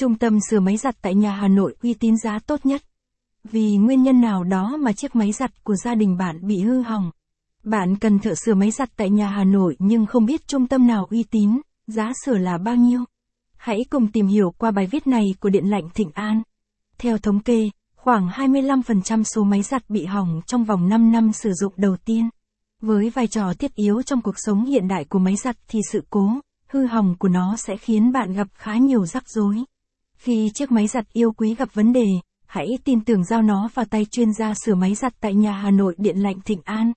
Trung tâm sửa máy giặt tại nhà Hà Nội uy tín giá tốt nhất. Vì nguyên nhân nào đó mà chiếc máy giặt của gia đình bạn bị hư hỏng. Bạn cần thợ sửa máy giặt tại nhà Hà Nội nhưng không biết trung tâm nào uy tín, giá sửa là bao nhiêu. Hãy cùng tìm hiểu qua bài viết này của Điện lạnh Thịnh An. Theo thống kê, khoảng 25% số máy giặt bị hỏng trong vòng 5 năm sử dụng đầu tiên. Với vai trò thiết yếu trong cuộc sống hiện đại của máy giặt thì sự cố, hư hỏng của nó sẽ khiến bạn gặp khá nhiều rắc rối. Khi chiếc máy giặt yêu quý gặp vấn đề, hãy tin tưởng giao nó vào tay chuyên gia sửa máy giặt tại nhà Hà Nội Điện lạnh Thịnh An.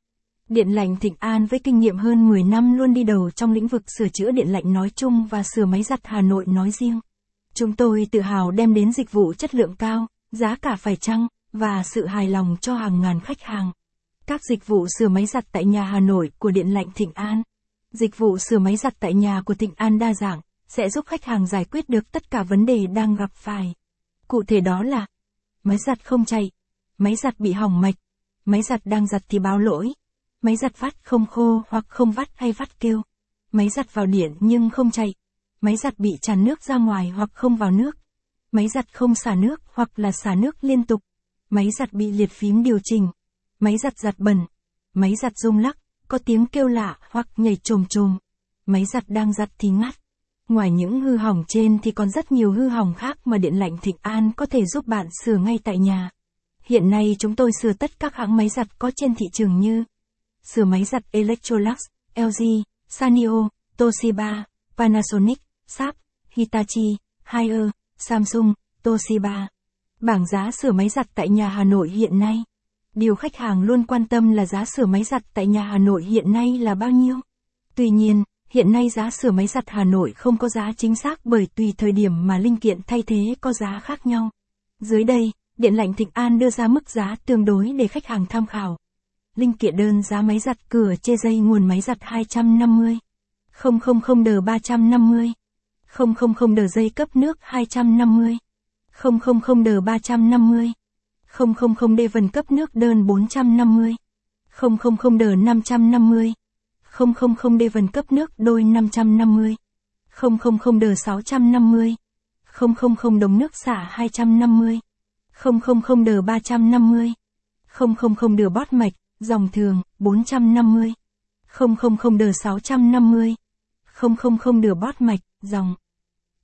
Điện lạnh Thịnh An với kinh nghiệm hơn 10 năm luôn đi đầu trong lĩnh vực sửa chữa điện lạnh nói chung và sửa máy giặt Hà Nội nói riêng. Chúng tôi tự hào đem đến dịch vụ chất lượng cao, giá cả phải chăng, và sự hài lòng cho hàng ngàn khách hàng. Các dịch vụ sửa máy giặt tại nhà Hà Nội của Điện lạnh Thịnh An. Dịch vụ sửa máy giặt tại nhà của Thịnh An đa dạng, sẽ giúp khách hàng giải quyết được tất cả vấn đề đang gặp phải. Cụ thể đó là máy giặt không chạy, máy giặt bị hỏng mạch, máy giặt đang giặt thì báo lỗi, máy giặt vắt không khô hoặc không vắt hay vắt kêu, máy giặt vào điện nhưng không chạy, máy giặt bị tràn nước ra ngoài hoặc không vào nước, máy giặt không xả nước hoặc là xả nước liên tục, máy giặt bị liệt phím điều chỉnh, máy giặt giặt bẩn, máy giặt rung lắc, có tiếng kêu lạ hoặc nhảy trồm trồm, máy giặt đang giặt thì ngắt. Ngoài những hư hỏng trên thì còn rất nhiều hư hỏng khác mà Điện lạnh Thịnh An có thể giúp bạn sửa ngay tại nhà. Hiện nay chúng tôi sửa tất các hãng máy giặt có trên thị trường như sửa máy giặt Electrolux, LG, Sanyo, Toshiba, Panasonic, Sharp, Hitachi, Haier, Samsung, Toshiba. Bảng giá sửa máy giặt tại nhà Hà Nội hiện nay. Điều khách hàng luôn quan tâm là giá sửa máy giặt tại nhà Hà Nội hiện nay là bao nhiêu. Tuy nhiên, hiện nay giá sửa máy giặt Hà Nội không có giá chính xác bởi tùy thời điểm mà linh kiện thay thế có giá khác nhau. Dưới đây, Điện lạnh Thịnh An đưa ra mức giá tương đối để khách hàng tham khảo. Linh kiện đơn giá máy giặt cửa chê dây nguồn máy giặt 250. 000 đờ 350. 000 đờ dây cấp nước 250. 000 đờ 350. 000 đê vần cấp nước đơn 450. 000 đờ 550. 000 đê vần cấp nước đôi 550. 000 đờ 650. 000 đồng nước xả 250. 000 đờ 350. 000 đờ bót mạch, dòng thường, 450. 000 đờ 650. 000 đờ bót mạch, dòng.